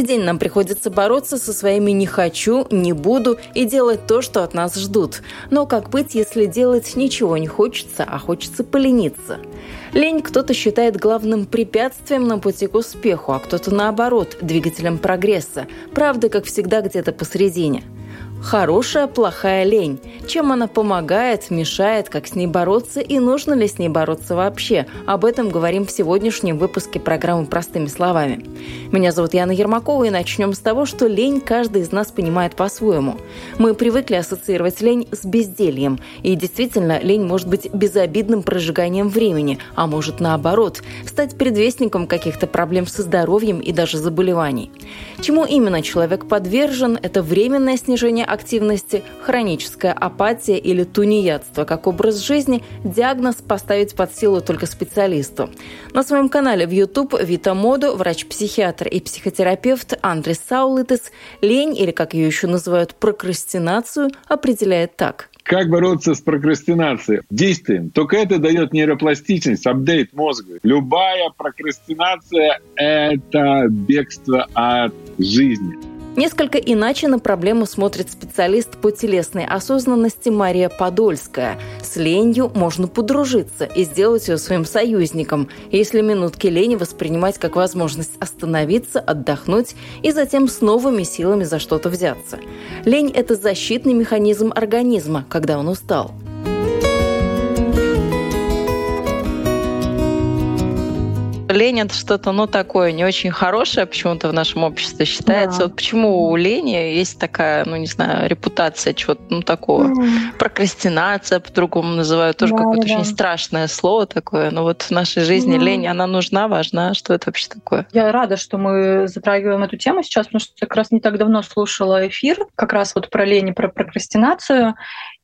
Каждый день нам приходится бороться со своими «не хочу», «не буду» и делать то, что от нас ждут. Но как быть, если делать ничего не хочется, а хочется полениться? Лень кто-то считает главным препятствием на пути к успеху, а кто-то наоборот, двигателем прогресса. Правда, как всегда, где-то посередине – Хорошая, плохая лень. Чем она помогает, мешает, как с ней бороться и нужно ли с ней бороться вообще? Об этом говорим в сегодняшнем выпуске программы «Простыми словами». Меня зовут Яна Ермакова, и начнем с того, что лень каждый из нас понимает по-своему. Мы привыкли ассоциировать лень с бездельем. И действительно, лень может быть безобидным прожиганием времени, а может наоборот, стать предвестником каких-то проблем со здоровьем и даже заболеваний. Чему именно человек подвержен – это временное снижение активности, хроническая апатия или тунеядство как образ жизни, диагноз поставить под силу только специалисту. На своем канале в YouTube Вита Моду врач-психиатр и психотерапевт Андрес Саулитес лень, или как ее еще называют, прокрастинацию, определяет так – как бороться с прокрастинацией? Действием. Только это дает нейропластичность, апдейт мозга. Любая прокрастинация — это бегство от жизни. Несколько иначе на проблему смотрит специалист по телесной осознанности Мария Подольская. С ленью можно подружиться и сделать ее своим союзником, если минутки лени воспринимать как возможность остановиться, отдохнуть и затем с новыми силами за что-то взяться. Лень – это защитный механизм организма, когда он устал. Лень это что-то, ну, такое не очень хорошее почему-то в нашем обществе считается. Да. Вот почему у лени есть такая, ну, не знаю, репутация чего-то, ну, такого. Mm. Прокрастинация по-другому называют, тоже да, какое-то да. очень страшное слово такое. Но вот в нашей жизни mm. лень, она нужна, важна. Что это вообще такое? Я рада, что мы затрагиваем эту тему сейчас, потому что как раз не так давно слушала эфир как раз вот про лень и про прокрастинацию.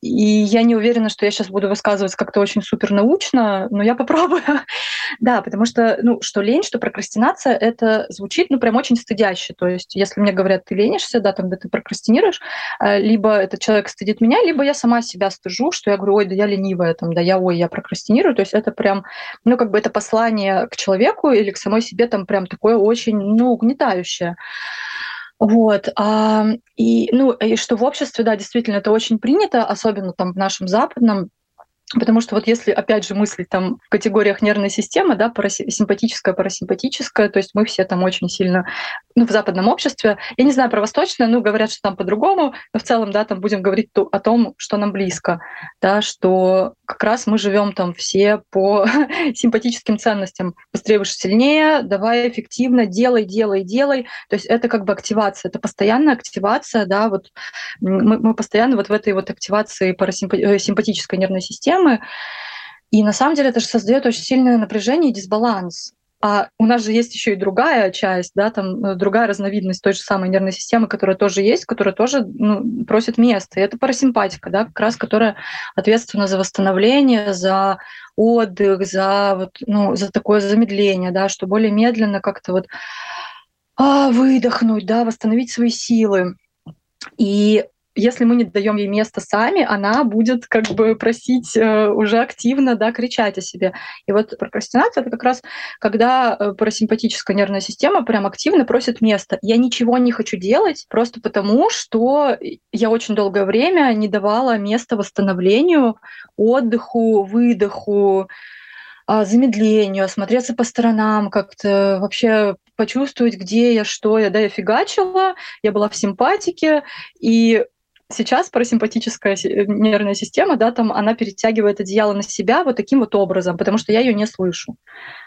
И я не уверена, что я сейчас буду высказываться как-то очень супер научно, но я попробую. да, потому что, ну, что лень, что прокрастинация, это звучит, ну, прям очень стыдяще. То есть, если мне говорят, ты ленишься, да, там, да ты прокрастинируешь, э, либо этот человек стыдит меня, либо я сама себя стыжу, что я говорю, ой, да я ленивая, там, да я, ой, я прокрастинирую. То есть это прям, ну, как бы это послание к человеку или к самой себе там прям такое очень, ну, угнетающее. Вот. А, и, ну, и что в обществе, да, действительно, это очень принято, особенно там в нашем западном Потому что вот если, опять же, мыслить там в категориях нервной системы, да, парасимпатическая, парасимпатическая, то есть мы все там очень сильно, ну, в западном обществе, я не знаю про восточное, ну, говорят, что там по-другому, но в целом, да, там будем говорить о том, что нам близко, да, что как раз мы живем там все по симпатическим ценностям. Быстрее, выше, сильнее, давай эффективно, делай, делай, делай. То есть это как бы активация, это постоянная активация, да, вот мы, мы постоянно вот в этой вот активации парасимпатической э, нервной системы, системы. И на самом деле это же создает очень сильное напряжение и дисбаланс. А у нас же есть еще и другая часть, да, там э, другая разновидность той же самой нервной системы, которая тоже есть, которая тоже ну, просит места. И это парасимпатика, да, как раз которая ответственна за восстановление, за отдых, за, вот, ну, за такое замедление, да, что более медленно как-то вот а, выдохнуть, да, восстановить свои силы. И если мы не даем ей место сами, она будет как бы просить э, уже активно, да, кричать о себе. И вот прокрастинация — это как раз когда э, парасимпатическая нервная система прям активно просит места. Я ничего не хочу делать просто потому, что я очень долгое время не давала места восстановлению, отдыху, выдоху, а, замедлению, осмотреться по сторонам, как-то вообще почувствовать, где я, что я, да, я фигачила, я была в симпатике, и Сейчас парасимпатическая э, нервная система, да, там она перетягивает одеяло на себя вот таким вот образом, потому что я ее не слышу.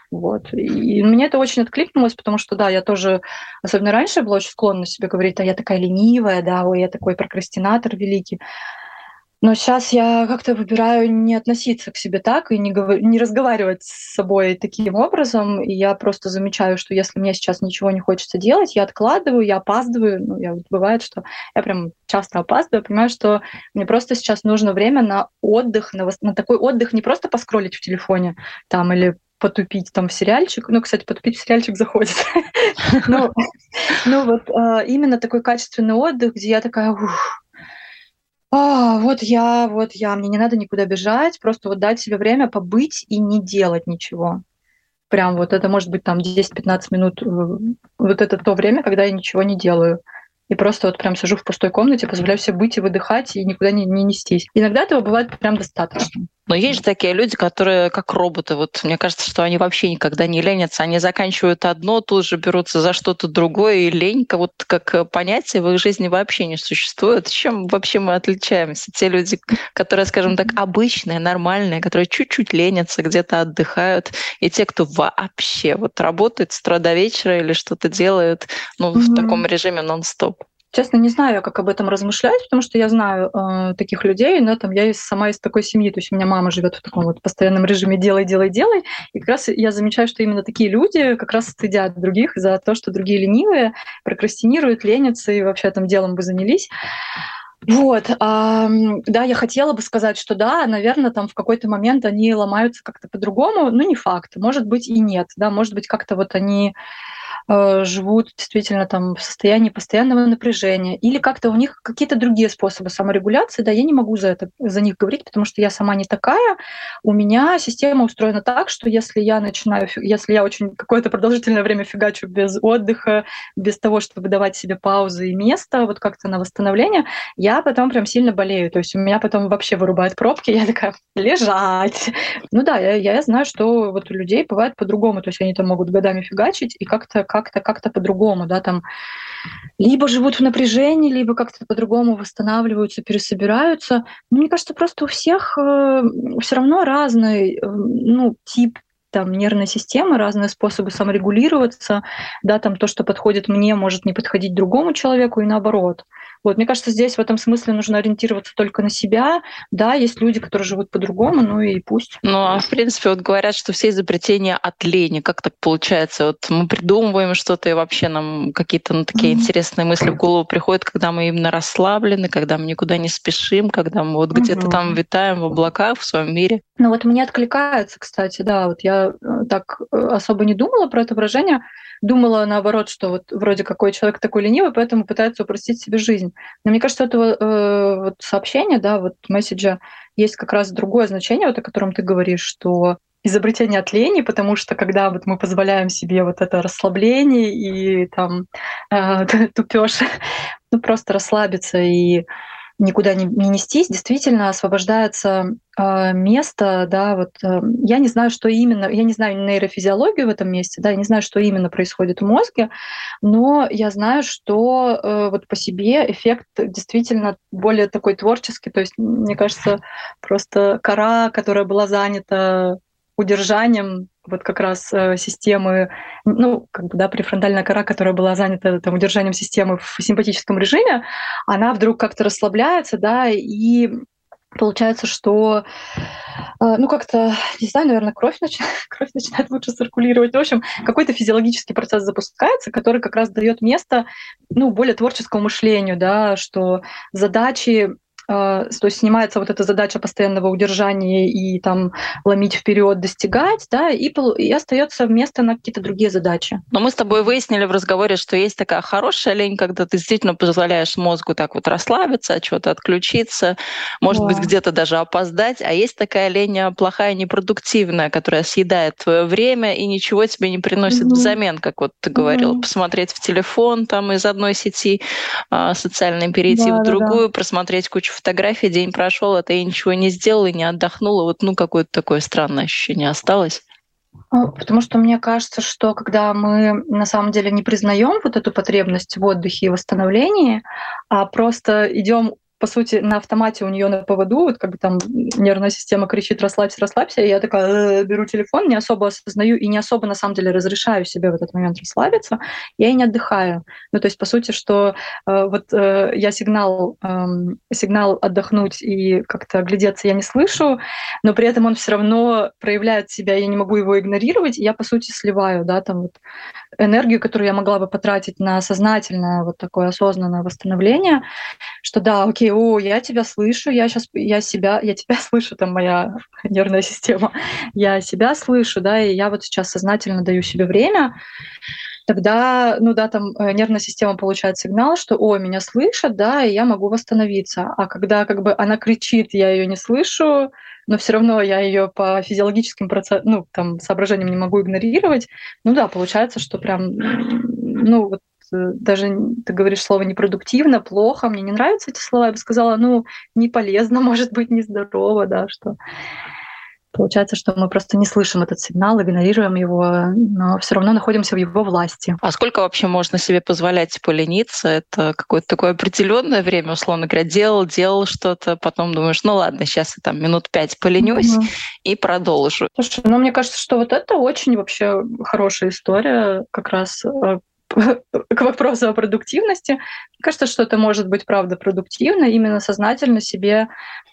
Вот. И мне это очень откликнулось, потому что, да, я тоже, особенно раньше, была очень склонна себе говорить, а я такая ленивая, да, ой, я такой прокрастинатор великий. Но сейчас я как-то выбираю не относиться к себе так и не, говор... не разговаривать с собой таким образом. И я просто замечаю, что если мне сейчас ничего не хочется делать, я откладываю, я опаздываю. Ну, я, бывает, что я прям часто опаздываю, понимаю, что мне просто сейчас нужно время на отдых, на, на такой отдых не просто поскролить в телефоне там или потупить там в сериальчик. Ну, кстати, потупить в сериальчик заходит. Ну, ну, вот а, именно такой качественный отдых, где я такая, а, вот я, вот я, мне не надо никуда бежать, просто вот дать себе время побыть и не делать ничего. Прям вот это может быть там 10-15 минут, э, вот это то время, когда я ничего не делаю и просто вот прям сижу в пустой комнате, позволяю себе быть и выдыхать, и никуда не, не нестись. Иногда этого бывает прям достаточно. Но есть же такие люди, которые как роботы. Вот мне кажется, что они вообще никогда не ленятся. Они заканчивают одно, тут же берутся за что-то другое, и ленька вот как понятие в их жизни вообще не существует. Чем вообще мы отличаемся? Те люди, которые, скажем так, обычные, нормальные, которые чуть-чуть ленятся, где-то отдыхают, и те, кто вообще вот работает с утра до вечера или что-то делает ну, mm-hmm. в таком режиме нон-стоп. Честно, не знаю, как об этом размышлять, потому что я знаю э, таких людей, но там я сама из такой семьи, то есть у меня мама живет в таком вот постоянном режиме делай, делай, делай, и как раз я замечаю, что именно такие люди как раз стыдят других за то, что другие ленивые, прокрастинируют, ленятся и вообще там делом бы занялись. Вот, да, я хотела бы сказать, что да, наверное, там в какой-то момент они ломаются как-то по-другому, но не факт, может быть и нет, да, может быть как-то вот они живут действительно там в состоянии постоянного напряжения, или как-то у них какие-то другие способы саморегуляции, да, я не могу за это за них говорить, потому что я сама не такая. У меня система устроена так, что если я начинаю, если я очень какое-то продолжительное время фигачу без отдыха, без того, чтобы давать себе паузы и место, вот как-то на восстановление, я потом прям сильно болею. То есть у меня потом вообще вырубает пробки, я такая, лежать. Ну да, я, я знаю, что вот у людей бывает по-другому, то есть они там могут годами фигачить, и как-то как-то как-то по-другому, да, там либо живут в напряжении, либо как-то по-другому восстанавливаются, пересобираются. Но мне кажется, просто у всех э, все равно разный э, ну, тип там нервной системы, разные способы саморегулироваться, да, там то, что подходит мне, может не подходить другому человеку и наоборот. Вот, мне кажется, здесь в этом смысле нужно ориентироваться только на себя. Да, есть люди, которые живут по-другому, ну и пусть. Ну, а в принципе, вот говорят, что все изобретения от лени. Как так получается? Вот мы придумываем что-то, и вообще нам какие-то ну, такие mm-hmm. интересные мысли в голову приходят, когда мы именно расслаблены, когда мы никуда не спешим, когда мы вот mm-hmm. где-то там витаем в облаках в своем мире. Ну вот мне откликается, кстати, да, вот я э, так э, особо не думала про это выражение, думала наоборот, что вот вроде какой человек такой ленивый, поэтому пытается упростить себе жизнь. Но мне кажется, этого э, вот сообщения, да, вот месседжа есть как раз другое значение, вот о котором ты говоришь, что изобретение от лени, потому что когда вот мы позволяем себе вот это расслабление и там э, тупешь, ну просто расслабиться и никуда не, не нестись, действительно освобождается э, место, да, вот э, я не знаю, что именно, я не знаю нейрофизиологию в этом месте, да, я не знаю, что именно происходит в мозге, но я знаю, что э, вот по себе эффект действительно более такой творческий, то есть мне кажется, просто кора, которая была занята удержанием вот как раз э, системы, ну, как бы, да, префронтальная кора, которая была занята там, удержанием системы в симпатическом режиме, она вдруг как-то расслабляется, да, и получается, что, э, ну, как-то, не знаю, наверное, кровь, начинает, кровь начинает лучше циркулировать. В общем, какой-то физиологический процесс запускается, который как раз дает место, ну, более творческому мышлению, да, что задачи то есть снимается вот эта задача постоянного удержания и там ломить вперед, достигать, да, и, и остается место на какие-то другие задачи. Но мы с тобой выяснили в разговоре, что есть такая хорошая лень, когда ты действительно позволяешь мозгу так вот расслабиться, от чего-то отключиться, может да. быть, где-то даже опоздать, а есть такая лень а, плохая, непродуктивная, которая съедает твое время и ничего тебе не приносит угу. взамен, как вот ты говорил, угу. посмотреть в телефон там из одной сети а, социальной перейти да, в другую, да, да. просмотреть кучу фотографии, день прошел, а ты ничего не сделала и не отдохнула. Вот, ну, какое-то такое странное ощущение осталось. Ну, потому что мне кажется, что когда мы на самом деле не признаем вот эту потребность в отдыхе и восстановлении, а просто идем по сути, на автомате у нее на поводу, вот как бы там нервная система кричит «расслабься, расслабься», и я такая «Э, беру телефон, не особо осознаю и не особо, на самом деле, разрешаю себе в этот момент расслабиться, я и не отдыхаю. Ну, то есть, по сути, что э, вот э, я сигнал, э, сигнал отдохнуть и как-то оглядеться я не слышу, но при этом он все равно проявляет себя, я не могу его игнорировать, и я, по сути, сливаю, да, там вот энергию, которую я могла бы потратить на сознательное вот такое осознанное восстановление, что да, окей, о, я тебя слышу, я сейчас, я себя, я тебя слышу, там моя нервная система, я себя слышу, да, и я вот сейчас сознательно даю себе время, тогда, ну да, там э, нервная система получает сигнал, что, о, меня слышат, да, и я могу восстановиться. А когда как бы она кричит, я ее не слышу, но все равно я ее по физиологическим процессам, ну, там, соображениям не могу игнорировать, ну да, получается, что прям, ну, вот э, даже ты говоришь слово непродуктивно, плохо, мне не нравятся эти слова, я бы сказала, ну, не полезно, может быть, нездорово, да, что Получается, что мы просто не слышим этот сигнал, игнорируем его, но все равно находимся в его власти. А сколько вообще можно себе позволять полениться? Это какое-то такое определенное время, условно говоря, делал, делал что-то, потом думаешь, ну ладно, сейчас я там минут пять поленюсь угу. и продолжу. Слушай, ну мне кажется, что вот это очень вообще хорошая история, как раз э, к вопросу о продуктивности. Мне кажется, что это может быть, правда, продуктивно, именно сознательно себе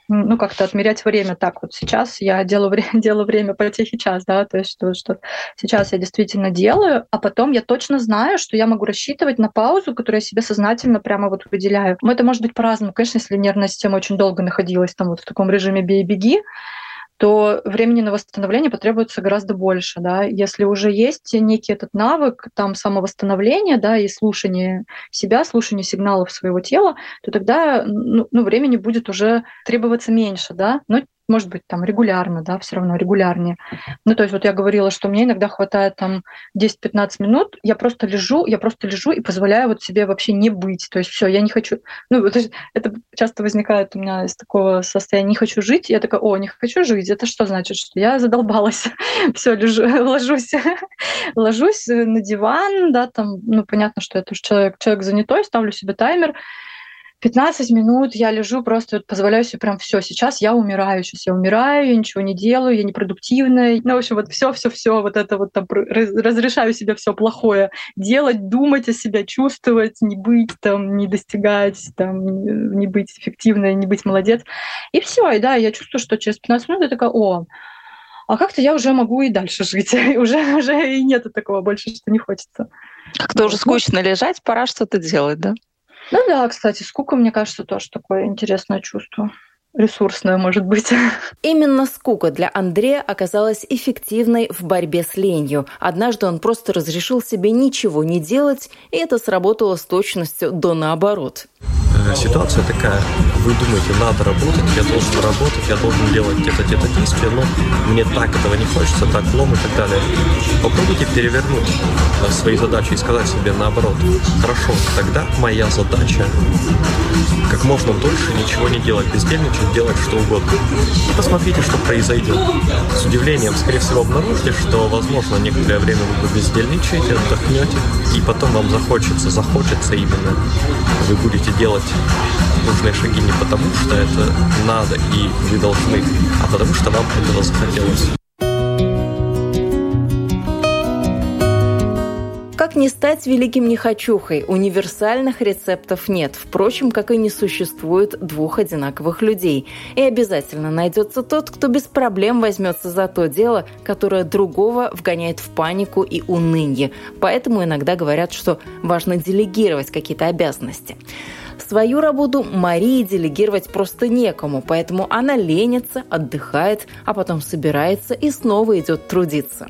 ну, как-то отмерять время так вот сейчас я делаю, время, делаю время по тихий час, да, то есть что, что сейчас я действительно делаю, а потом я точно знаю, что я могу рассчитывать на паузу, которую я себе сознательно прямо вот выделяю. Но это может быть по-разному. Конечно, если нервная система очень долго находилась там вот в таком режиме бей-беги, то времени на восстановление потребуется гораздо больше. Да? Если уже есть некий этот навык там, самовосстановления да, и слушания себя, слушания сигналов своего тела, то тогда ну, ну, времени будет уже требоваться меньше. Да? Но может быть, там регулярно, да, все равно регулярнее. Ну, то есть вот я говорила, что мне иногда хватает там 10-15 минут, я просто лежу, я просто лежу и позволяю вот себе вообще не быть. То есть все, я не хочу... Ну, то есть это часто возникает у меня из такого состояния, не хочу жить, я такая, о, не хочу жить, это что значит? Что я задолбалась. все, лежу, ложусь, ложусь на диван, да, там, ну, понятно, что это уж человек, человек занятой, ставлю себе таймер, 15 минут я лежу, просто позволяю себе прям все. Сейчас я умираю, сейчас я умираю, я ничего не делаю, я непродуктивная. Ну, в общем, вот все, все, все, вот это вот там разрешаю себе все плохое делать, думать о себе, чувствовать, не быть там, не достигать, там, не быть эффективной, не быть молодец. И все, и да, я чувствую, что через 15 минут я такая, о, а как-то я уже могу и дальше жить. уже, уже и нету такого больше, что не хочется. Как-то уже скучно лежать, пора что-то делать, да? Ну да, кстати, скука, мне кажется, тоже такое интересное чувство ресурсная, может быть. Именно скука для Андрея оказалась эффективной в борьбе с ленью. Однажды он просто разрешил себе ничего не делать, и это сработало с точностью до наоборот. Э, ситуация такая. Вы думаете, надо работать, я должен работать, я должен делать где-то где-то действия, но мне так этого не хочется, так лом и так далее. Попробуйте перевернуть э, свои задачи и сказать себе наоборот. Хорошо, тогда моя задача как можно дольше ничего не делать, бездельничать, делать что угодно. И посмотрите, что произойдет. С удивлением, скорее всего, обнаружите, что, возможно, некоторое время вы бездельничаете, отдохнете, и потом вам захочется, захочется именно. Вы будете делать нужные шаги не потому, что это надо и вы должны, а потому что вам этого захотелось. Как не стать великим нехочухой? Универсальных рецептов нет. Впрочем, как и не существует двух одинаковых людей. И обязательно найдется тот, кто без проблем возьмется за то дело, которое другого вгоняет в панику и уныние. Поэтому иногда говорят, что важно делегировать какие-то обязанности. Свою работу Марии делегировать просто некому, поэтому она ленится, отдыхает, а потом собирается и снова идет трудиться.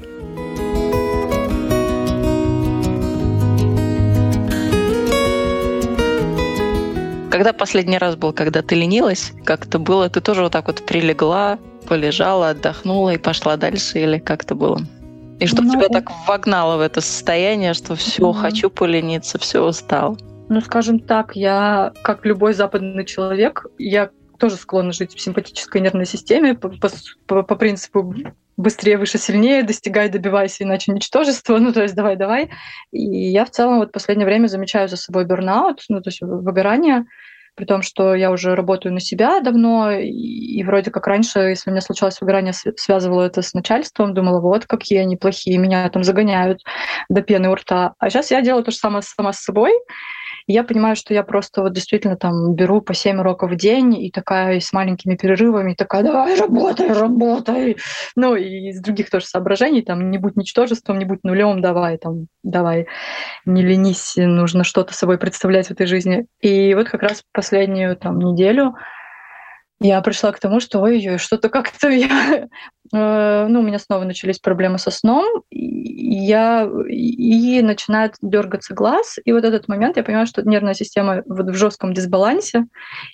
Когда последний раз был, когда ты ленилась, как это было? Ты тоже вот так вот прилегла, полежала, отдохнула и пошла дальше, или как это было? И что ну, тебя так вогнало в это состояние, что все, угу. хочу полениться, все устал? Ну, скажем так, я, как любой западный человек, я тоже склонна жить в симпатической нервной системе по, по, по принципу быстрее, выше, сильнее, достигай, добивайся, иначе ничтожество, ну, то есть давай-давай. И я в целом вот в последнее время замечаю за собой бернаут, ну, то есть выгорание, при том, что я уже работаю на себя давно, и вроде как раньше, если у меня случалось выгорание, связывала это с начальством, думала, вот какие они плохие, меня там загоняют до пены у рта. А сейчас я делаю то же самое сама с собой, я понимаю, что я просто вот действительно там беру по 7 уроков в день и такая и с маленькими перерывами, и такая, давай, работай, работай. Ну, и из других тоже соображений, там, не будь ничтожеством, не будь нулем, давай, там, давай, не ленись, нужно что-то собой представлять в этой жизни. И вот как раз последнюю там неделю я пришла к тому, что ой-ой, что-то как-то я Э, ну, у меня снова начались проблемы со сном, и, я, и начинает дергаться глаз, и вот этот момент я понимаю, что нервная система вот в жестком дисбалансе,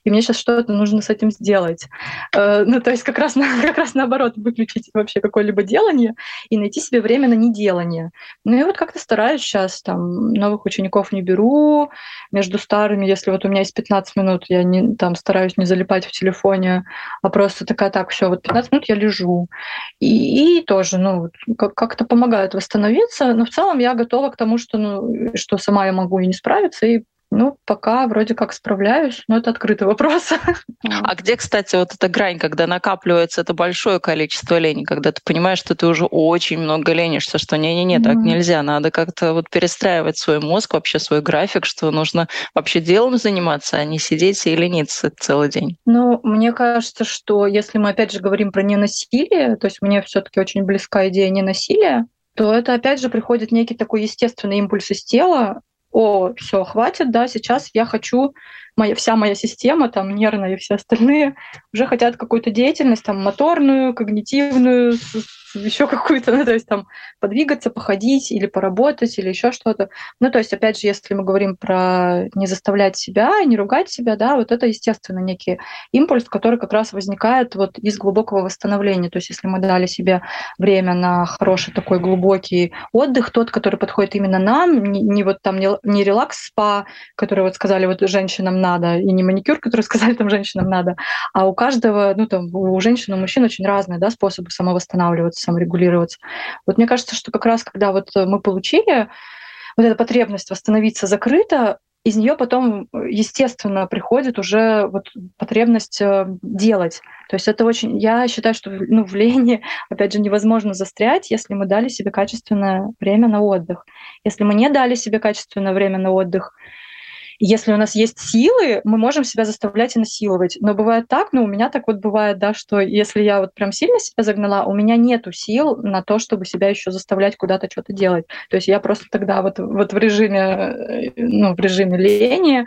и мне сейчас что-то нужно с этим сделать. Э, ну, то есть как раз, как раз наоборот, выключить вообще какое-либо делание и найти себе время на неделание. Ну и вот как-то стараюсь сейчас, там, новых учеников не беру, между старыми, если вот у меня есть 15 минут, я не, там стараюсь не залипать в телефоне, а просто такая, так, все, вот 15 минут я лежу. И, и тоже, ну, как-то помогает восстановиться. Но в целом я готова к тому, что, ну, что сама я могу и не справиться, и ну, пока вроде как справляюсь, но это открытый вопрос. А где, кстати, вот эта грань, когда накапливается это большое количество лени, когда ты понимаешь, что ты уже очень много ленишься, что не-не-не, так нельзя, надо как-то вот перестраивать свой мозг, вообще свой график, что нужно вообще делом заниматься, а не сидеть и лениться целый день. Ну, мне кажется, что если мы опять же говорим про ненасилие, то есть мне все таки очень близка идея ненасилия, то это опять же приходит некий такой естественный импульс из тела, о, все, хватит, да, сейчас я хочу, моя, вся моя система, там, нервная и все остальные, уже хотят какую-то деятельность, там, моторную, когнитивную, еще какую-то, ну, то есть там подвигаться, походить или поработать, или еще что-то. Ну, то есть, опять же, если мы говорим про не заставлять себя, не ругать себя, да, вот это, естественно, некий импульс, который как раз возникает вот из глубокого восстановления. То есть, если мы дали себе время на хороший такой глубокий отдых, тот, который подходит именно нам, не, не вот там не, не релакс-спа, который вот сказали, вот женщинам надо, и не маникюр, который сказали, там женщинам надо, а у каждого, ну, там, у женщин, у мужчин очень разные, да, способы самовосстанавливаться саморегулироваться. Вот мне кажется, что как раз когда вот мы получили вот эта потребность восстановиться закрыта, из нее потом, естественно, приходит уже вот потребность э, делать. То есть это очень, я считаю, что ну, в лени, опять же, невозможно застрять, если мы дали себе качественное время на отдых. Если мы не дали себе качественное время на отдых, если у нас есть силы, мы можем себя заставлять и насиловать. Но бывает так, ну, у меня так вот бывает, да, что если я вот прям сильно себя загнала, у меня нету сил на то, чтобы себя еще заставлять куда-то что-то делать. То есть я просто тогда вот, вот в режиме, э, ну, в режиме лени,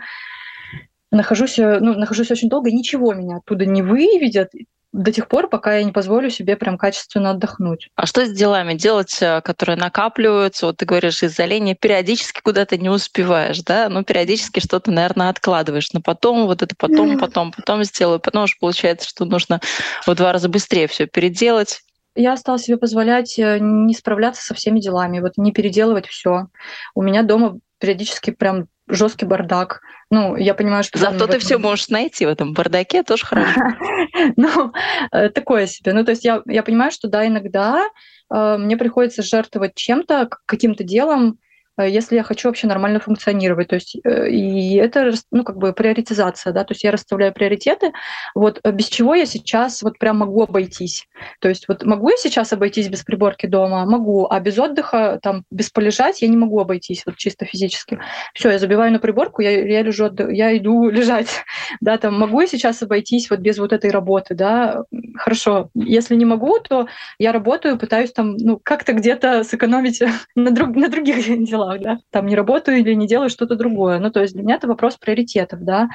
нахожусь, э, ну, нахожусь очень долго, и ничего меня оттуда не выведет, до тех пор, пока я не позволю себе прям качественно отдохнуть. А что с делами делать, э, которые накапливаются? Вот ты говоришь, из-за лени периодически куда-то не успеваешь, да? Ну, периодически что-то, наверное, откладываешь. Но потом вот это потом, потом, потом сделаю. Потом уж получается, что нужно в два раза быстрее все переделать я стала себе позволять э, не справляться со всеми делами, вот не переделывать все. У меня дома периодически прям жесткий бардак. Ну, я понимаю, что... Зато ты этом... все можешь найти в этом бардаке, тоже хорошо. Ну, э, такое себе. Ну, то есть я, я понимаю, что да, иногда э, мне приходится жертвовать чем-то, каким-то делом, если я хочу вообще нормально функционировать. То есть, э, и это, ну, как бы приоритизация, да, то есть я расставляю приоритеты, вот э, без чего я сейчас вот прям могу обойтись. То есть вот могу я сейчас обойтись без приборки дома? Могу, а без отдыха, там, без полежать я не могу обойтись вот чисто физически. Все, я забиваю на приборку, я, я лежу, я иду лежать, да, там, могу я сейчас обойтись вот без вот этой работы, да, хорошо. Если не могу, то я работаю, пытаюсь там, ну, как-то где-то сэкономить на, друг, на других делах делах, да, там не работаю или не делаю что-то другое. Ну, то есть для меня это вопрос приоритетов, да.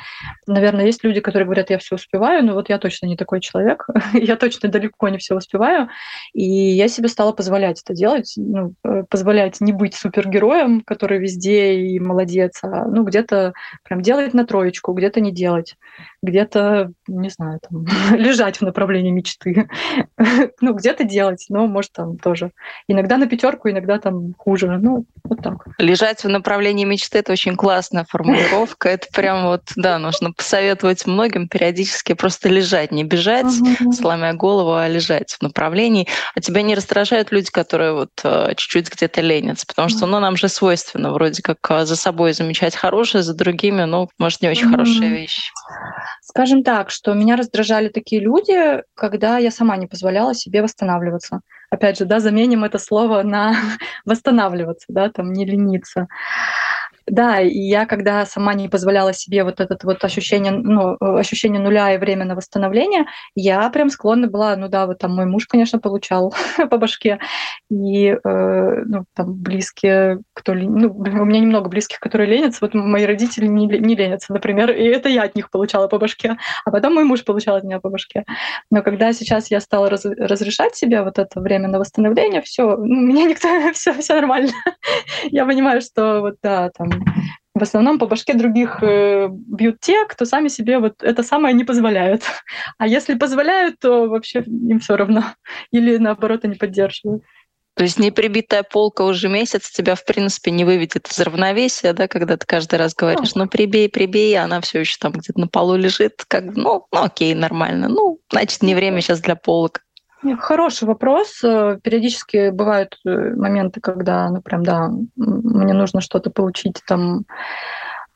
Наверное, есть люди, которые говорят, я все успеваю, но вот я точно не такой человек, я точно далеко не все успеваю, и я себе стала позволять это делать, ну, э, позволять не быть супергероем, который везде и молодец, а ну, где-то прям делать на троечку, где-то не делать. Где-то, не знаю, там, лежать в направлении мечты. ну, где-то делать, но, может, там тоже. Иногда на пятерку, иногда там хуже. Ну, вот так. Лежать в направлении мечты — это очень классная формулировка. Это прям вот, да, нужно посоветовать многим периодически просто лежать, не бежать, сломя голову, а лежать в направлении. А тебя не раздражают люди, которые вот э, чуть-чуть где-то ленятся, потому что, ну, нам же свойственно вроде как э, за собой замечать хорошее, за другими, ну, может, не очень хорошие вещи. Скажем так, что меня раздражали такие люди, когда я сама не позволяла себе восстанавливаться. Опять же, да, заменим это слово на восстанавливаться, да, там не лениться. Да, и я, когда сама не позволяла себе вот это вот ощущение, ну, ощущение нуля и время на восстановление, я прям склонна была, ну да, вот там мой муж, конечно, получал по башке, и э, ну, там близкие, кто ну, у меня немного близких, которые ленятся, вот мои родители не, не ленятся, например, и это я от них получала по башке, а потом мой муж получал от меня по башке. Но когда сейчас я стала раз, разрешать себе вот это время на восстановление, все, ну, меня никто, все, все нормально. я понимаю, что вот да, там в основном по башке других э, бьют те, кто сами себе вот это самое не позволяют. А если позволяют, то вообще им все равно. Или наоборот, они поддерживают. То есть неприбитая полка уже месяц тебя, в принципе, не выведет из равновесия, да, когда ты каждый раз говоришь, ну, прибей, прибей, а она все еще там где-то на полу лежит, как, ну, ну, окей, нормально. Ну, значит, не время сейчас для полок. Хороший вопрос. Э, периодически бывают э, моменты, когда, ну, прям, да, мне нужно что-то получить там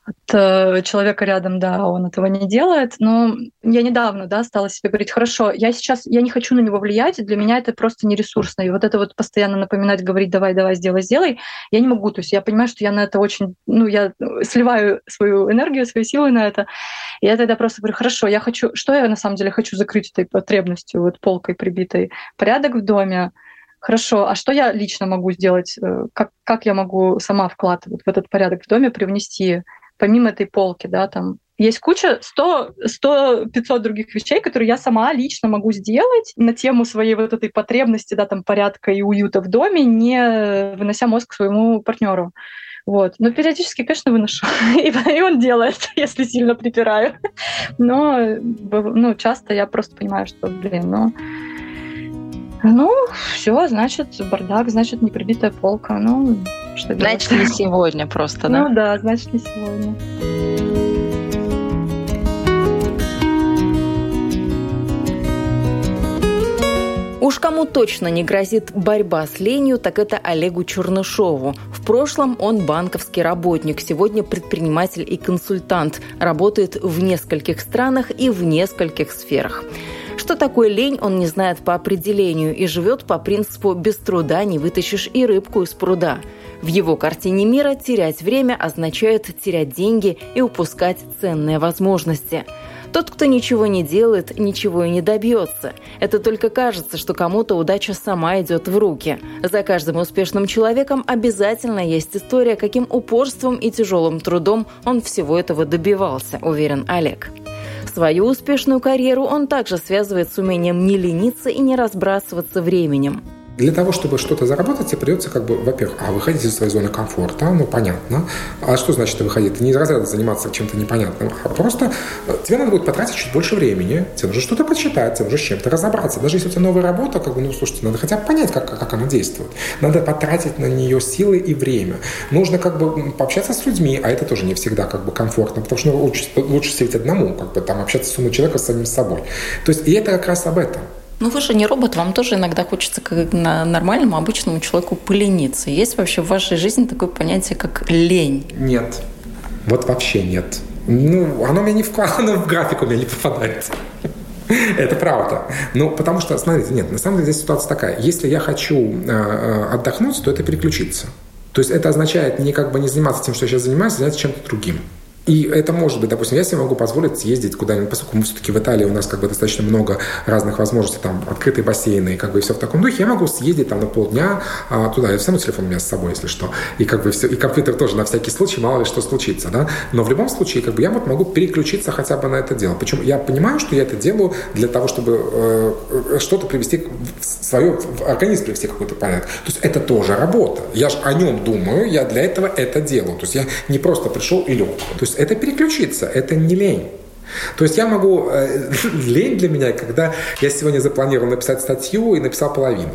от э, человека рядом, да, он этого не делает. Но я недавно, да, стала себе говорить, хорошо, я сейчас, я не хочу на него влиять, для меня это просто не ресурсно. И вот это вот постоянно напоминать, говорить, давай, давай, сделай, сделай, я не могу. То есть я понимаю, что я на это очень, ну, я сливаю свою энергию, свои силы на это. И я тогда просто говорю, хорошо, я хочу, что я на самом деле хочу закрыть этой потребностью, вот полкой прибитой? Порядок в доме, Хорошо, а что я лично могу сделать? Э, как, как я могу сама вклад вот в этот порядок в доме привнести? Помимо этой полки, да, там есть куча 100, 100, 500 других вещей, которые я сама лично могу сделать на тему своей вот этой потребности, да, там, порядка и уюта в доме, не вынося мозг своему партнеру. Вот. Но периодически, конечно, выношу. и, он делает, если сильно припираю. Но ну, часто я просто понимаю, что, блин, ну... Ну, все, значит, бардак, значит, неприбитая полка. Ну, что Значит, не сегодня просто, да? Ну да, значит, не сегодня. Уж кому точно не грозит борьба с ленью, так это Олегу Чернышову. В прошлом он банковский работник, сегодня предприниматель и консультант. Работает в нескольких странах и в нескольких сферах. Что такое лень, он не знает по определению и живет по принципу «без труда не вытащишь и рыбку из пруда». В его картине мира терять время означает терять деньги и упускать ценные возможности. Тот, кто ничего не делает, ничего и не добьется. Это только кажется, что кому-то удача сама идет в руки. За каждым успешным человеком обязательно есть история, каким упорством и тяжелым трудом он всего этого добивался, уверен Олег. Свою успешную карьеру он также связывает с умением не лениться и не разбрасываться временем. Для того, чтобы что-то заработать, тебе придется, как бы, во-первых, а выходить из своей зоны комфорта, ну, понятно. А что значит выходить? Не из разряда заниматься чем-то непонятным, а просто э, тебе надо будет потратить чуть больше времени, тебе нужно что-то почитать, тебе нужно с чем-то разобраться. Даже если у тебя новая работа, как бы, ну, слушайте, надо хотя бы понять, как, как она действует. Надо потратить на нее силы и время. Нужно, как бы, пообщаться с людьми, а это тоже не всегда, как бы, комфортно, потому что лучше, лучше сидеть одному, как бы, там, общаться с умным человеком, с самим собой. То есть, и это как раз об этом. Ну вы же не робот, вам тоже иногда хочется как на нормальному обычному человеку полениться. Есть вообще в вашей жизни такое понятие, как лень? Нет. Вот вообще нет. Ну, оно мне не вкладано в график, у меня не попадает. Это правда. Ну, потому что, смотрите, нет, на самом деле здесь ситуация такая. Если я хочу э, э, отдохнуть, то это переключиться. То есть это означает не как бы не заниматься тем, что я сейчас занимаюсь, а заняться чем-то другим. И это может быть, допустим, я себе могу позволить съездить куда-нибудь, поскольку мы все-таки в Италии, у нас как бы достаточно много разных возможностей, там открытые бассейны и как бы все в таком духе, я могу съездить там на полдня а, туда, я все равно телефон у меня с собой, если что, и как бы все, и компьютер тоже на всякий случай, мало ли что случится, да, но в любом случае, как бы я вот могу переключиться хотя бы на это дело. Причем я понимаю, что я это делаю для того, чтобы э, что-то привести в свое, в организм привести какой-то порядок. То есть это тоже работа. Я же о нем думаю, я для этого это делаю. То есть я не просто пришел и лег. То есть это переключиться, это не лень. То есть я могу... Э, лень для меня, когда я сегодня запланировал написать статью и написал половину.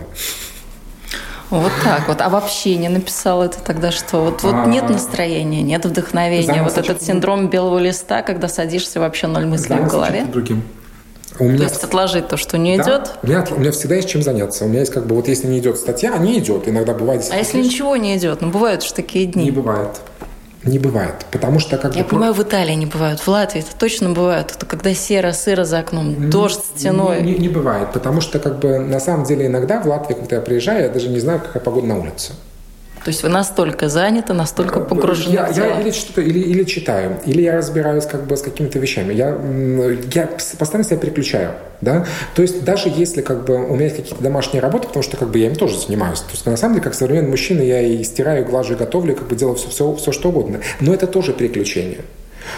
Вот так вот. А вообще не написал это тогда что? Вот, вот а, нет настроения, нет вдохновения. Вот этот синдром белого листа, когда садишься вообще ноль мыслей в голове. Другим. У меня... То есть отложить то, что не да. идет? У меня, у меня всегда есть чем заняться. У меня есть как бы, вот если не идет статья, не идет. Иногда бывает... А если ничего не идет? Ну, бывают же такие дни. Не бывает. Не бывает, потому что как Я бы... понимаю, в Италии не бывают, в Латвии это точно бывает. Это когда серо-сыро за окном, дождь стеной. Не, не, не бывает, потому что как бы на самом деле иногда в Латвии, когда я приезжаю, я даже не знаю, какая погода на улице. То есть вы настолько заняты, настолько э, погружены я, в дела? Я или что-то, или, или читаю, или я разбираюсь как бы с какими-то вещами. Я, я постоянно себя переключаю, да. То есть даже если как бы у меня есть какие-то домашние работы, потому что как бы я им тоже занимаюсь. То есть на самом деле, как современный мужчина, я и стираю, глажу, готовлю, как бы делаю все, все, все что угодно. Но это тоже переключение.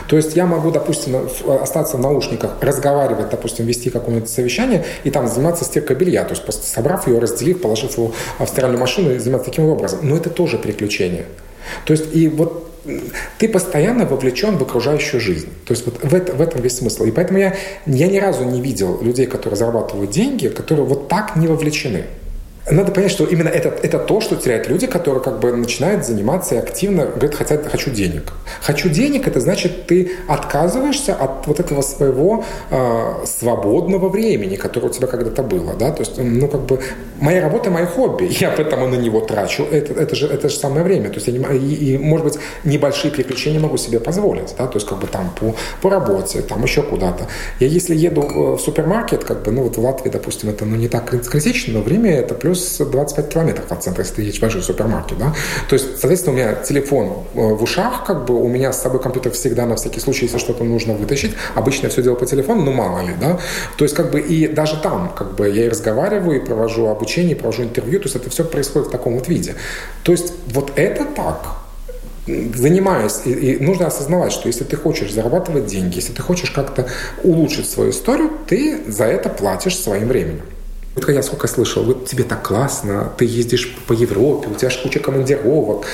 То есть я могу, допустим, остаться в наушниках, разговаривать, допустим, вести какое-нибудь совещание и там заниматься стиркой белья, то есть просто собрав ее, разделив, положив его в стиральную машину и заниматься таким образом. Но это тоже приключение. То есть и вот ты постоянно вовлечен в окружающую жизнь. То есть вот в, это, в этом весь смысл. И поэтому я, я ни разу не видел людей, которые зарабатывают деньги, которые вот так не вовлечены. Надо понять, что именно это, это то, что теряют люди, которые как бы начинают заниматься и активно говорят, хотят, хочу денег. Хочу денег, это значит, ты отказываешься от вот этого своего э, свободного времени, которое у тебя когда-то было, да, то есть, ну, как бы, моя работа, мое хобби, я поэтому на него трачу, это, это, же, это же самое время, то есть, я не, и, и, может быть, небольшие приключения могу себе позволить, да, то есть, как бы, там, по, по работе, там, еще куда-то. Я, если еду в супермаркет, как бы, ну, вот в Латвии, допустим, это, ну, не так критично, но время это плюс плюс 25 километров от центра, если ты едешь в большой супермаркет, да. То есть, соответственно, у меня телефон э, в ушах, как бы у меня с собой компьютер всегда на всякий случай, если что-то нужно вытащить. Обычно я все делаю по телефону, ну мало ли, да. То есть, как бы и даже там, как бы я и разговариваю, и провожу обучение, и провожу интервью, то есть это все происходит в таком вот виде. То есть вот это так, занимаюсь, и, и нужно осознавать, что если ты хочешь зарабатывать деньги, если ты хочешь как-то улучшить свою историю, ты за это платишь своим временем. Вот я сколько слышал, вот тебе так классно, ты ездишь по Европе, у тебя же куча командировок.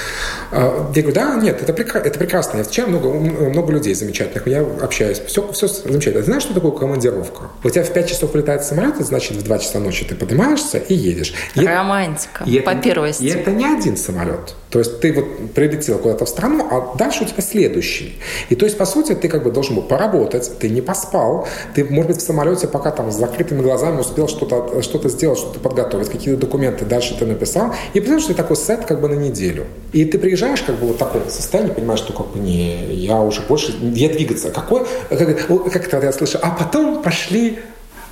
А, я говорю, да, нет, это, прекра- это прекрасно. Я встречаю много, много людей замечательных, я общаюсь, все, все замечательно. Ты знаешь, что такое командировка? У тебя в 5 часов летает самолет, значит, в 2 часа ночи ты поднимаешься и едешь. И Романтика, и по это, первости. И это не один самолет. То есть ты вот прилетел куда-то в страну, а дальше у тебя следующий. И то есть, по сути, ты как бы должен был поработать, ты не поспал, ты, может быть, в самолете пока там с закрытыми глазами успел что-то что сделать, что-то подготовить, какие-то документы дальше ты написал. И представляешь, что ты такой сет как бы на неделю. И ты приезжаешь как бы вот в таком состоянии, понимаешь, что как бы не, я уже больше, я двигаться. Какой, как, как это я слышу, а потом пошли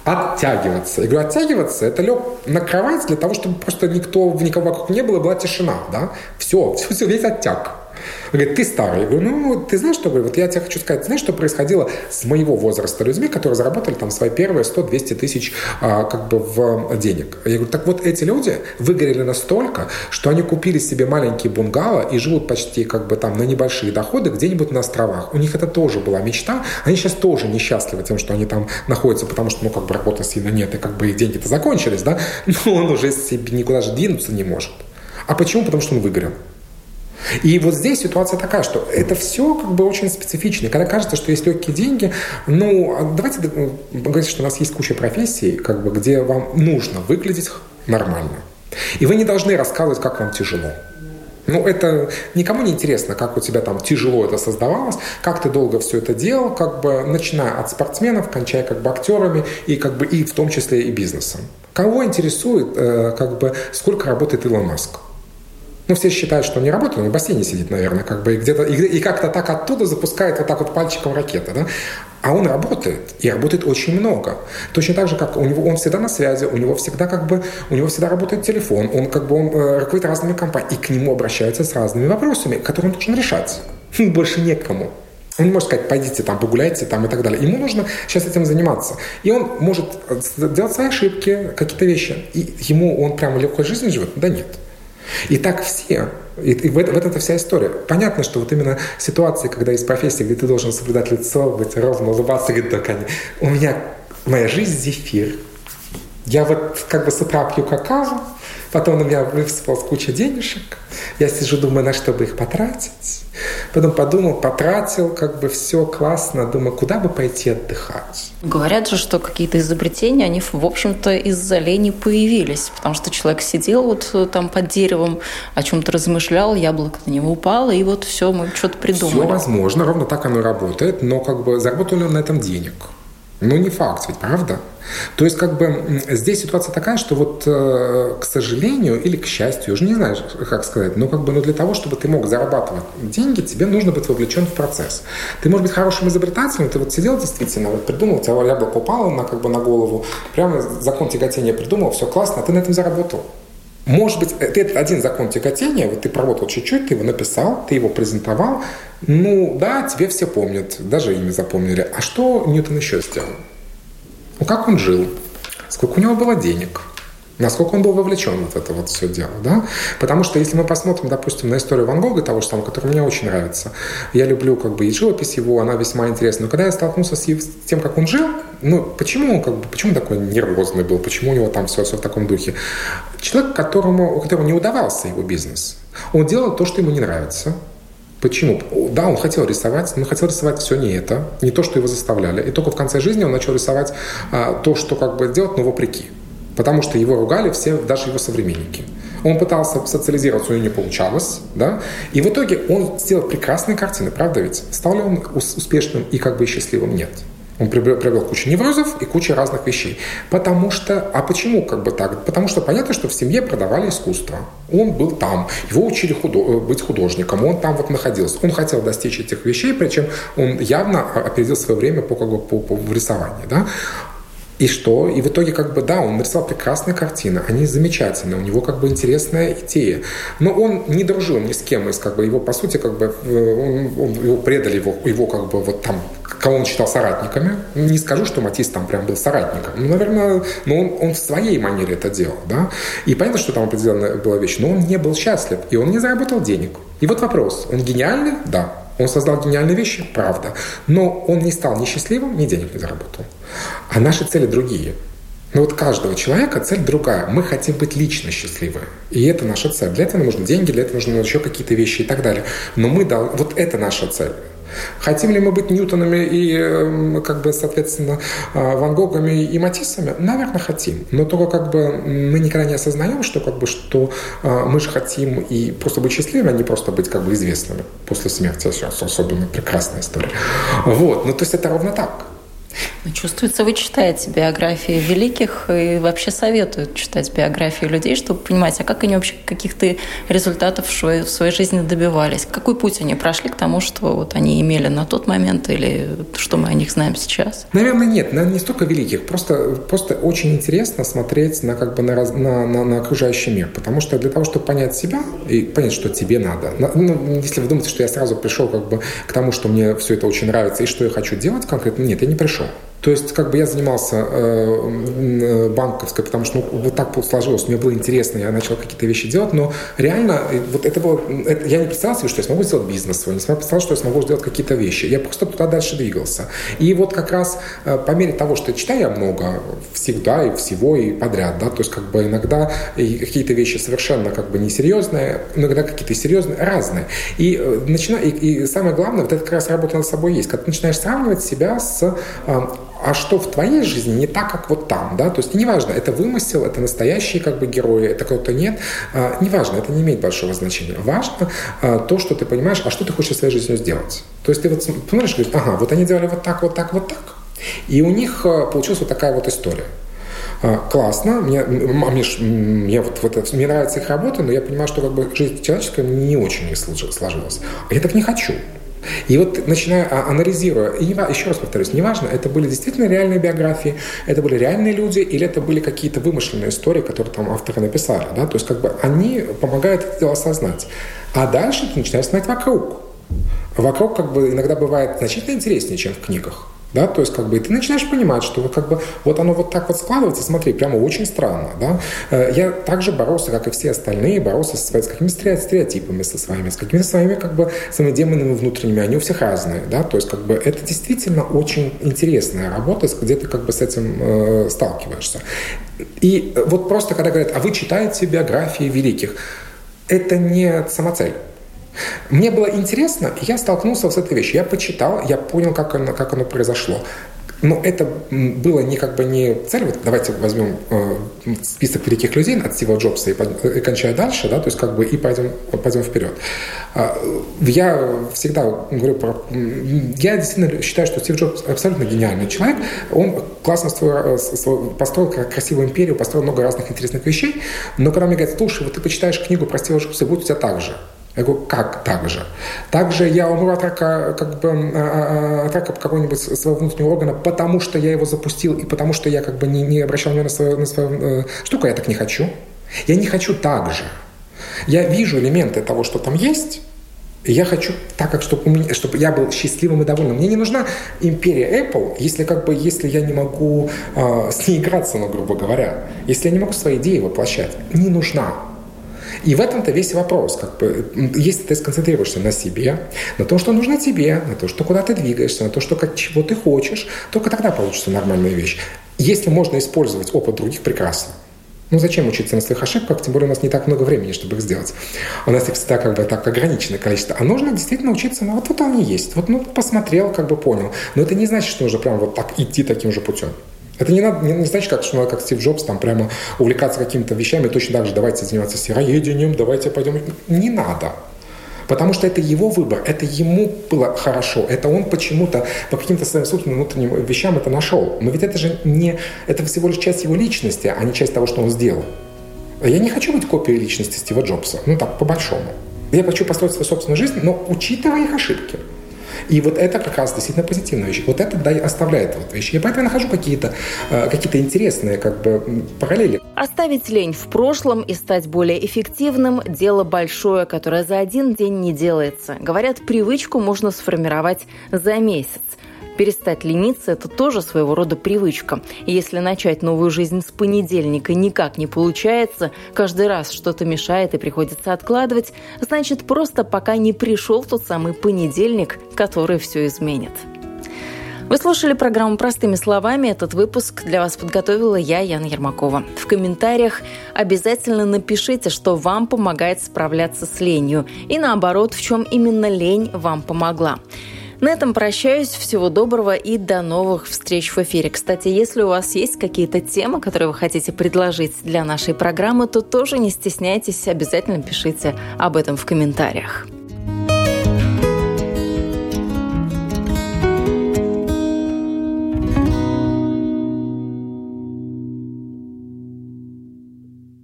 оттягиваться. Я говорю, оттягиваться – это лег на кровать для того, чтобы просто никто, никого вокруг не было, была тишина, да? Все, все, все весь оттяг. Он говорит, ты старый. Я говорю, ну, ты знаешь, что, вот я тебе хочу сказать, знаешь, что происходило с моего возраста людьми, которые заработали там свои первые 100-200 тысяч а, как бы в денег. Я говорю, так вот эти люди выгорели настолько, что они купили себе маленькие бунгало и живут почти как бы там на небольшие доходы где-нибудь на островах. У них это тоже была мечта. Они сейчас тоже несчастливы тем, что они там находятся, потому что, ну, как бы работы сильно нет, и как бы их деньги-то закончились, да, но он уже себе никуда же двинуться не может. А почему? Потому что он выгорел. И вот здесь ситуация такая, что это все как бы очень специфично. Когда кажется, что есть легкие деньги, ну, а давайте говорить, что у нас есть куча профессий, как бы, где вам нужно выглядеть нормально. И вы не должны рассказывать, как вам тяжело. Ну, это никому не интересно, как у тебя там тяжело это создавалось, как ты долго все это делал, как бы начиная от спортсменов, кончая как бы актерами и как бы и в том числе и бизнесом. Кого интересует, э, как бы, сколько работает Илон Маск? Ну, все считают, что он не работает, он в бассейне сидит, наверное, как бы, и где-то, и, и как-то так оттуда запускает вот так вот пальчиком ракеты, да? А он работает, и работает очень много. Точно так же, как у него, он всегда на связи, у него всегда как бы, у него всегда работает телефон, он как бы, он э, руководит разными компаниями, и к нему обращаются с разными вопросами, которые он должен решать. Больше некому. Он не может сказать, пойдите там, погуляйте там и так далее. Ему нужно сейчас этим заниматься. И он может делать свои ошибки, какие-то вещи. И ему он прямо легкой жизнью живет? Да нет. И так все. И, и в, в этом вся история. Понятно, что вот именно ситуации, когда есть профессия, где ты должен соблюдать лицо, быть ровно, улыбаться, говорит, так они, у меня моя жизнь зефир. Я вот как бы с утра пью какао, Потом на меня высыпалась куча денежек. Я сижу, думаю, на что бы их потратить. Потом подумал, потратил, как бы все классно. Думаю, куда бы пойти отдыхать. Говорят же, что какие-то изобретения, они, в общем-то, из-за лени появились. Потому что человек сидел вот э, там под деревом, о чем-то размышлял, яблоко на него упало, и вот все, мы что-то придумали. Все возможно, ровно так оно работает, но как бы заработал ли он на этом денег? Ну, не факт ведь, правда? То есть, как бы, здесь ситуация такая, что вот, э, к сожалению, или к счастью, уже не знаю, как сказать, но как бы, но для того, чтобы ты мог зарабатывать деньги, тебе нужно быть вовлечен в процесс. Ты можешь быть хорошим изобретателем, ты вот сидел действительно, вот придумал, у тебя яблоко упало на, как бы, на голову, прямо закон тяготения придумал, все классно, а ты на этом заработал. Может быть, это один закон тяготения, вот ты проработал чуть-чуть, ты его написал, ты его презентовал, ну да, тебе все помнят, даже имя запомнили. А что Ньютон еще сделал? Ну как он жил? Сколько у него было денег? Насколько он был вовлечен в это вот все дело, да? Потому что если мы посмотрим, допустим, на историю Ван Гога, того же самого, который мне очень нравится, я люблю как бы и живопись его, она весьма интересна, но когда я столкнулся с, тем, как он жил, ну, почему он как бы, почему такой нервозный был, почему у него там все, все в таком духе? Человек, которому, у которого не удавался его бизнес, он делал то, что ему не нравится, Почему? Да, он хотел рисовать, но хотел рисовать все не это, не то, что его заставляли. И только в конце жизни он начал рисовать а, то, что как бы делать, но вопреки потому что его ругали все, даже его современники. Он пытался социализироваться, у него не получалось, да, и в итоге он сделал прекрасные картины, правда ведь? Стал ли он успешным и как бы счастливым? Нет. Он привел кучу неврозов и кучу разных вещей. Потому что, а почему как бы так? Потому что понятно, что в семье продавали искусство. Он был там, его учили худо, э, быть художником, он там вот находился. Он хотел достичь этих вещей, причем он явно опередил свое время по, как бы, по, по рисованию. Да? И что? И в итоге, как бы, да, он нарисовал прекрасные картины, они замечательные, у него, как бы, интересная идея. Но он не дружил ни с кем из, как бы, его, по сути, как бы, он, он, его предали, его, его, как бы, вот там, кого он считал соратниками. Не скажу, что Матис там прям был соратником. Ну, наверное, но он, он в своей манере это делал, да. И понятно, что там определенная была вещь, но он не был счастлив, и он не заработал денег. И вот вопрос, он гениальный? Да. Он создал гениальные вещи? Правда. Но он не стал ни счастливым, ни денег не заработал. А наши цели другие. Но вот каждого человека цель другая. Мы хотим быть лично счастливы. И это наша цель. Для этого нужны деньги, для этого нужны еще какие-то вещи и так далее. Но мы дал... Вот это наша цель. Хотим ли мы быть Ньютонами и, эм, как бы, соответственно, а, Ван Гогами и Матиссами? Наверное, хотим. Но только как бы мы никогда не осознаем, что как бы, что а, мы же хотим и просто быть счастливыми, а не просто быть как бы известными после смерти. Особенно прекрасная история. Вот. Ну, то есть это ровно так. Ну, чувствуется, вы читаете биографии великих и вообще советуют читать биографии людей, чтобы понимать, а как они вообще каких-то результатов в своей, жизни добивались, какой путь они прошли к тому, что вот они имели на тот момент или что мы о них знаем сейчас? Наверное, нет, наверное, не столько великих, просто, просто очень интересно смотреть на, как бы, на, на, на, на окружающий мир, потому что для того, чтобы понять себя и понять, что тебе надо, ну, если вы думаете, что я сразу пришел как бы к тому, что мне все это очень нравится и что я хочу делать конкретно, нет, я не пришел. commercial. То есть, как бы я занимался э, банковской, потому что ну, вот так сложилось, мне было интересно, я начал какие-то вещи делать, но реально э, вот это было, это, я не представлял себе, что я смогу сделать бизнес свой, не представлял, что я смогу сделать какие-то вещи. Я просто туда дальше двигался. И вот как раз э, по мере того, что я читаю много, всегда и всего и подряд, да, то есть как бы иногда какие-то вещи совершенно как бы несерьезные, иногда какие-то серьезные, разные. И, э, начина, и, и самое главное, вот это как раз работа над собой есть, когда ты начинаешь сравнивать себя с э, а что в твоей жизни не так, как вот там, да, то есть неважно, это вымысел, это настоящие как бы герои, это кто-то нет, а, неважно, это не имеет большого значения. Важно а, то, что ты понимаешь, а что ты хочешь своей жизнью сделать. То есть ты вот смотришь, говоришь, ага, вот они делали вот так, вот так, вот так, и у них а, получилась вот такая вот история. А, классно, мне, мне, я вот, вот, мне нравится их работа, но я понимаю, что как бы жизнь человеческая не очень сложилась. А я так не хочу. И вот начиная а, анализируя, и еще раз повторюсь, неважно, это были действительно реальные биографии, это были реальные люди, или это были какие-то вымышленные истории, которые там авторы написали, да, то есть как бы они помогают это дело осознать. А дальше ты начинаешь смотреть вокруг. Вокруг как бы иногда бывает значительно интереснее, чем в книгах. Да, то есть как бы и ты начинаешь понимать, что вот как бы вот оно вот так вот складывается, смотри, прямо очень странно, да. Э, я также боролся, как и все остальные, боролся со, с какими-то стереотипами со своими, с какими-то своими как бы своими демонами внутренними, они у всех разные, да, то есть как бы это действительно очень интересная работа, где ты как бы с этим э, сталкиваешься. И вот просто когда говорят, а вы читаете биографии великих, это не самоцель. Мне было интересно, я столкнулся с этой вещью. Я почитал, я понял, как оно, как оно произошло. Но это было не как бы не цель. Вот давайте возьмем э, список великих людей от Стива Джобса и, и кончая дальше, да, то есть как бы и пойдем, пойдем вперед. Э, я всегда говорю про... Я действительно считаю, что Стив Джобс абсолютно гениальный человек. Он классно свой, свой, построил красивую империю, построил много разных интересных вещей. Но когда мне говорят, слушай, вот ты почитаешь книгу про Стива Джобса, будет у тебя так же. Я говорю, как так же? Также я умру от рака, как бы, а, а, а, от рака какого-нибудь своего внутреннего органа, потому что я его запустил и потому что я как бы не, не обращал внимания на свою, на свою э, штуку, я так не хочу. Я не хочу так же. Я вижу элементы того, что там есть, я хочу так, как чтобы, у меня, чтобы я был счастливым и довольным. Мне не нужна империя Apple, если, как бы, если я не могу э, с ней играться, ну, грубо говоря. Если я не могу свои идеи воплощать. Не нужна. И в этом-то весь вопрос. Как бы, если ты сконцентрируешься на себе, на том, что нужно тебе, на то, что куда ты двигаешься, на то, что как, чего ты хочешь, только тогда получится нормальная вещь. Если можно использовать опыт других, прекрасно. Ну зачем учиться на своих ошибках, тем более у нас не так много времени, чтобы их сделать. У нас их всегда как бы так ограниченное количество. А нужно действительно учиться, ну вот, вот они есть. Вот ну, посмотрел, как бы понял. Но это не значит, что нужно прям вот так идти таким же путем. Это не, надо, не, не значит, как, что надо, как Стив Джобс, там прямо увлекаться какими-то вещами, точно так же давайте заниматься сыроедением, давайте пойдем. Не надо. Потому что это его выбор, это ему было хорошо, это он почему-то по каким-то своим собственным внутренним вещам это нашел. Но ведь это же не, это всего лишь часть его личности, а не часть того, что он сделал. Я не хочу быть копией личности Стива Джобса, ну так, по-большому. Я хочу построить свою собственную жизнь, но учитывая их ошибки. И вот это как раз действительно позитивная вещь. Вот это да, оставляет вот вещи. И поэтому я нахожу какие-то э, какие интересные как бы параллели. Оставить лень в прошлом и стать более эффективным – дело большое, которое за один день не делается. Говорят, привычку можно сформировать за месяц. Перестать лениться – это тоже своего рода привычка. И если начать новую жизнь с понедельника никак не получается, каждый раз что-то мешает и приходится откладывать, значит, просто пока не пришел тот самый понедельник, который все изменит. Вы слушали программу «Простыми словами». Этот выпуск для вас подготовила я, Яна Ермакова. В комментариях обязательно напишите, что вам помогает справляться с ленью. И наоборот, в чем именно лень вам помогла. На этом прощаюсь. Всего доброго и до новых встреч в эфире. Кстати, если у вас есть какие-то темы, которые вы хотите предложить для нашей программы, то тоже не стесняйтесь, обязательно пишите об этом в комментариях.